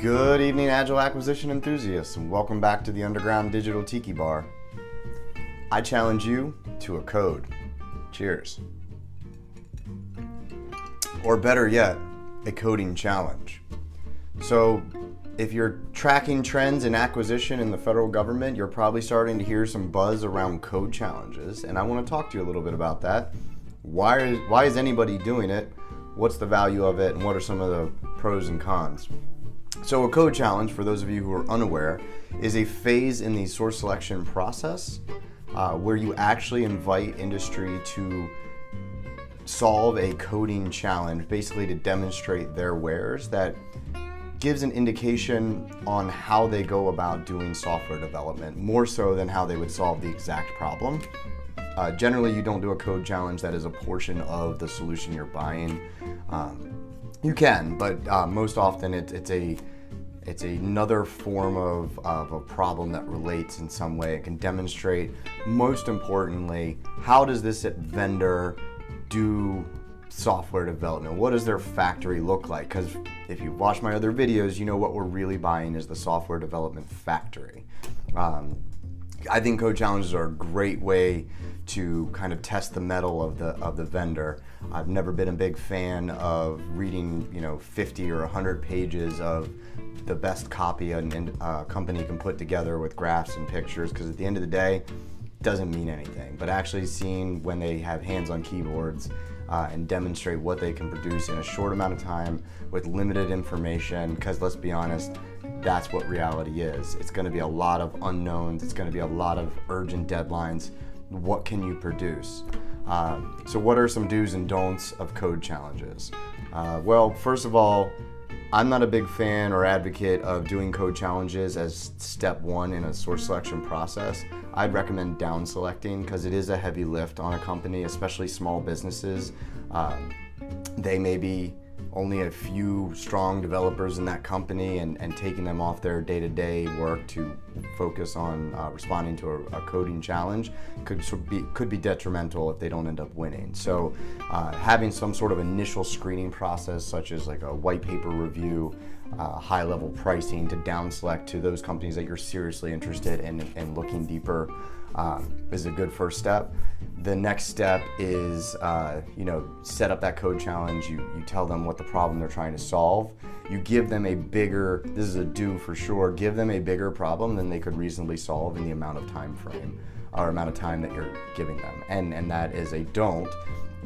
Good evening, Agile acquisition enthusiasts, and welcome back to the Underground Digital Tiki Bar. I challenge you to a code. Cheers. Or better yet, a coding challenge. So, if you're tracking trends in acquisition in the federal government, you're probably starting to hear some buzz around code challenges, and I want to talk to you a little bit about that. Why is, why is anybody doing it? What's the value of it, and what are some of the pros and cons? So, a code challenge, for those of you who are unaware, is a phase in the source selection process uh, where you actually invite industry to solve a coding challenge, basically to demonstrate their wares that gives an indication on how they go about doing software development, more so than how they would solve the exact problem. Uh, generally, you don't do a code challenge that is a portion of the solution you're buying. Um, you can, but uh, most often it, it's a it's another form of, of a problem that relates in some way. It can demonstrate, most importantly, how does this vendor do software development? What does their factory look like? Because if you've watched my other videos, you know what we're really buying is the software development factory. Um, I think code challenges are a great way to kind of test the mettle of the of the vendor. I've never been a big fan of reading, you know, 50 or 100 pages of the best copy a uh, company can put together with graphs and pictures because at the end of the day, doesn't mean anything. But actually seeing when they have hands on keyboards uh, and demonstrate what they can produce in a short amount of time with limited information, because let's be honest, that's what reality is. It's going to be a lot of unknowns. It's going to be a lot of urgent deadlines. What can you produce? Uh, so, what are some do's and don'ts of code challenges? Uh, well, first of all, I'm not a big fan or advocate of doing code challenges as step one in a source selection process. I'd recommend down selecting because it is a heavy lift on a company, especially small businesses. Um, they may be only a few strong developers in that company and, and taking them off their day-to-day work to focus on uh, responding to a, a, coding challenge could be could be detrimental if they don't end up winning. So uh, having some sort of initial screening process such as like a white paper review uh, high level pricing to down select to those companies that you're seriously interested in and looking deeper um, is a good first step. The next step is, uh, you know, set up that code challenge. You, you tell them what the problem they're trying to solve. You give them a bigger, this is a do for sure, give them a bigger problem than they could reasonably solve in the amount of time frame or amount of time that you're giving them. And, and that is a don't.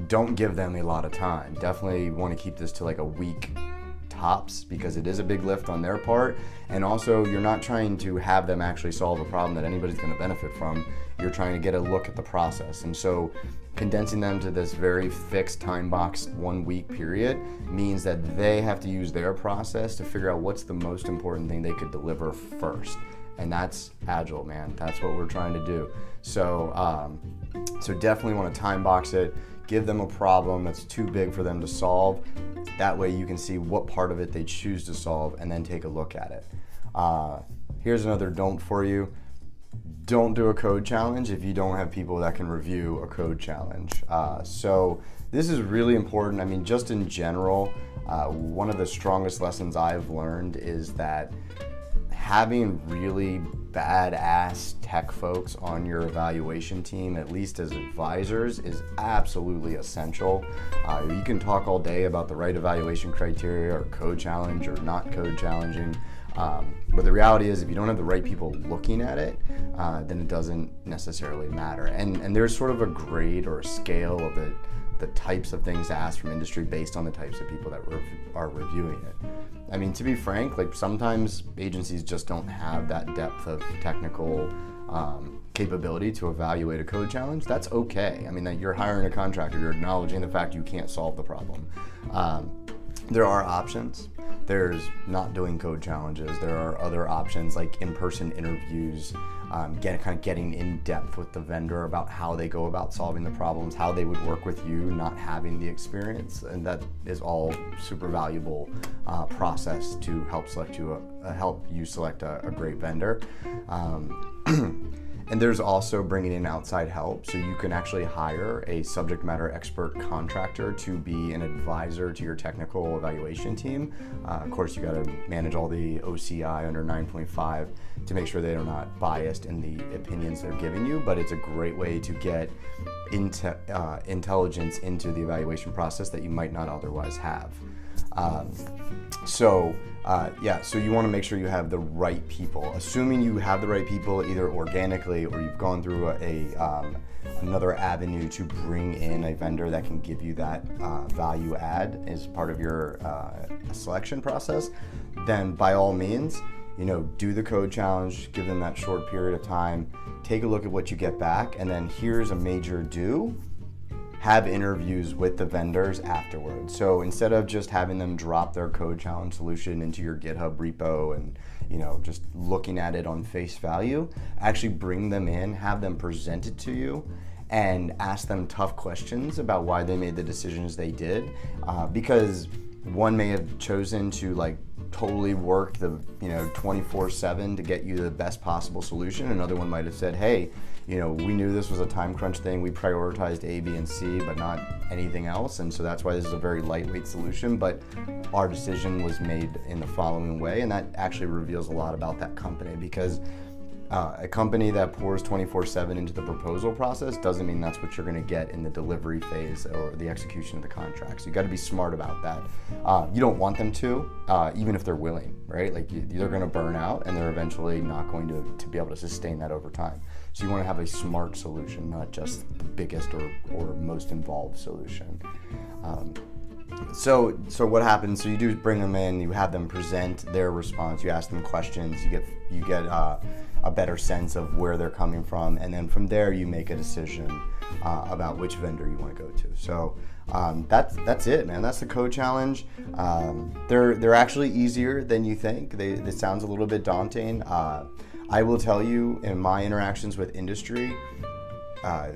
Don't give them a lot of time. Definitely want to keep this to like a week tops because it is a big lift on their part. And also, you're not trying to have them actually solve a problem that anybody's going to benefit from. You're trying to get a look at the process. And so, condensing them to this very fixed time box one week period means that they have to use their process to figure out what's the most important thing they could deliver first and that's agile man that's what we're trying to do so um, so definitely want to time box it give them a problem that's too big for them to solve that way you can see what part of it they choose to solve and then take a look at it. Uh, here's another don't for you. Don't do a code challenge if you don't have people that can review a code challenge. Uh, so this is really important. I mean, just in general, uh, one of the strongest lessons I've learned is that having really badass tech folks on your evaluation team, at least as advisors, is absolutely essential. Uh, you can talk all day about the right evaluation criteria or code challenge or not code challenging. Um, but the reality is, if you don't have the right people looking at it, uh, then it doesn't necessarily matter. And, and there's sort of a grade or a scale of the, the types of things to ask from industry based on the types of people that rev- are reviewing it. I mean, to be frank, like sometimes agencies just don't have that depth of technical um, capability to evaluate a code challenge. That's okay. I mean, that you're hiring a contractor, you're acknowledging the fact you can't solve the problem. Um, there are options. There's not doing code challenges. There are other options like in-person interviews, um, get kind of getting in depth with the vendor about how they go about solving the problems, how they would work with you, not having the experience, and that is all super valuable uh, process to help select you a, uh, help you select a, a great vendor. Um, and there's also bringing in outside help. So you can actually hire a subject matter expert contractor to be an advisor to your technical evaluation team. Uh, of course, you got to manage all the OCI under 9.5 to make sure they are not biased in the opinions they're giving you, but it's a great way to get uh, intelligence into the evaluation process that you might not otherwise have. Um, so, uh, yeah, so you want to make sure you have the right people. Assuming you have the right people, either organically or you've gone through a, a um, another avenue to bring in a vendor that can give you that uh, value add as part of your uh, selection process, then by all means, you know, do the code challenge, give them that short period of time, take a look at what you get back, and then here's a major do have interviews with the vendors afterwards. So instead of just having them drop their code challenge solution into your GitHub repo and you know just looking at it on face value, actually bring them in, have them present it to you, and ask them tough questions about why they made the decisions they did, uh, because one may have chosen to like totally work the you know 24/7 to get you the best possible solution. Another one might have said, "Hey, you know, we knew this was a time crunch thing. We prioritized A, B, and C, but not anything else. And so that's why this is a very lightweight solution. But our decision was made in the following way. And that actually reveals a lot about that company because uh, a company that pours 24 7 into the proposal process doesn't mean that's what you're going to get in the delivery phase or the execution of the contract. So you got to be smart about that. Uh, you don't want them to, uh, even if they're willing, right? Like you, they're going to burn out and they're eventually not going to, to be able to sustain that over time. So you want to have a smart solution, not just the biggest or, or most involved solution. Um, so so what happens so you do bring them in you have them present their response you ask them questions you get you get uh, a better sense of where they're coming from, and then from there you make a decision uh, about which vendor you want to go to. So um, that's that's it, man. That's the code challenge. Um, they're they're actually easier than you think. They this sounds a little bit daunting. Uh, I will tell you in my interactions with industry. Uh,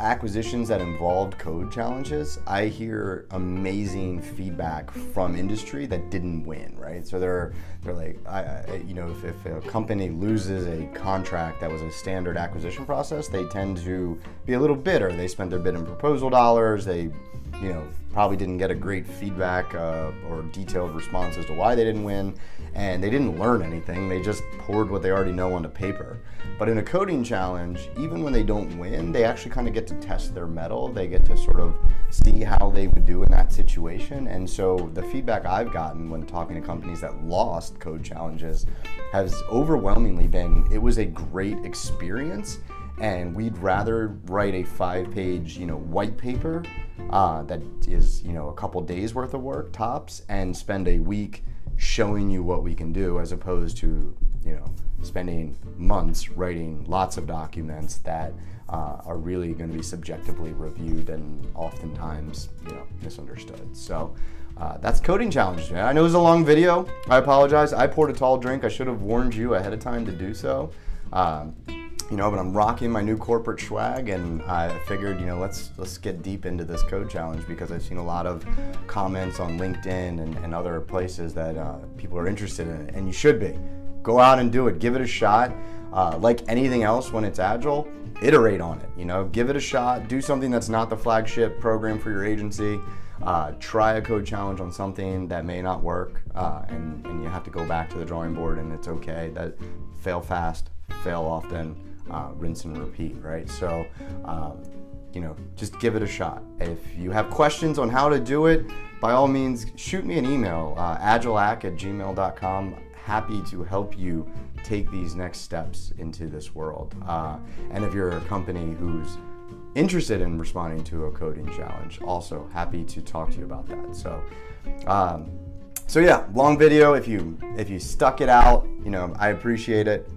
acquisitions that involved code challenges, I hear amazing feedback from industry that didn't win, right? So they're they're like, I, I you know, if, if, a company loses a contract that was a standard acquisition process, they tend to be a little bitter. They spent their bid and proposal dollars. They, you know, probably didn't get a great feedback uh, or detailed response as to why they didn't win, and they didn't learn anything. They just poured what they already know onto paper. But in a coding challenge, even when they don't win, they actually kind of get to test their mettle. They get to sort of see how they would do in that situation. And so the feedback I've gotten when talking to companies that lost code challenges has overwhelmingly been it was a great experience and we'd rather write a five page you know white paper uh, that is you know a couple days worth of work tops and spend a week showing you what we can do as opposed to you know spending months writing lots of documents that uh, are really going to be subjectively reviewed and oftentimes you know misunderstood. So uh, that's coding challenges man. I know it was a long video. I apologize. I poured a tall drink. I should have warned you ahead of time to do so. Um, you know, but I'm rocking my new corporate swag, and I figured, you know, let's let's get deep into this code challenge because I've seen a lot of comments on LinkedIn and, and other places that uh, people are interested in it, and you should be. Go out and do it. Give it a shot. Uh, like anything else, when it's agile, iterate on it. You know, give it a shot. Do something that's not the flagship program for your agency. Uh, try a code challenge on something that may not work, uh, and, and you have to go back to the drawing board, and it's okay. That fail fast, fail often uh, rinse and repeat, right? So, um, you know, just give it a shot. If you have questions on how to do it, by all means, shoot me an email, uh, agileac at gmail.com. Happy to help you take these next steps into this world. Uh, and if you're a company who's interested in responding to a coding challenge, also happy to talk to you about that. So, um, so yeah, long video. If you if you stuck it out, you know, I appreciate it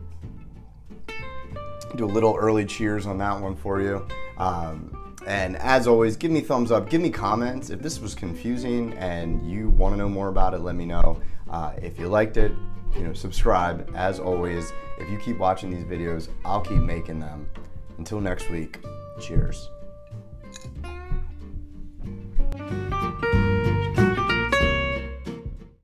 do a little early cheers on that one for you. Um, and as always, give me thumbs up, give me comments. If this was confusing and you want to know more about it, let me know. Uh, if you liked it, you know, subscribe. As always, if you keep watching these videos, I'll keep making them. Until next week, cheers.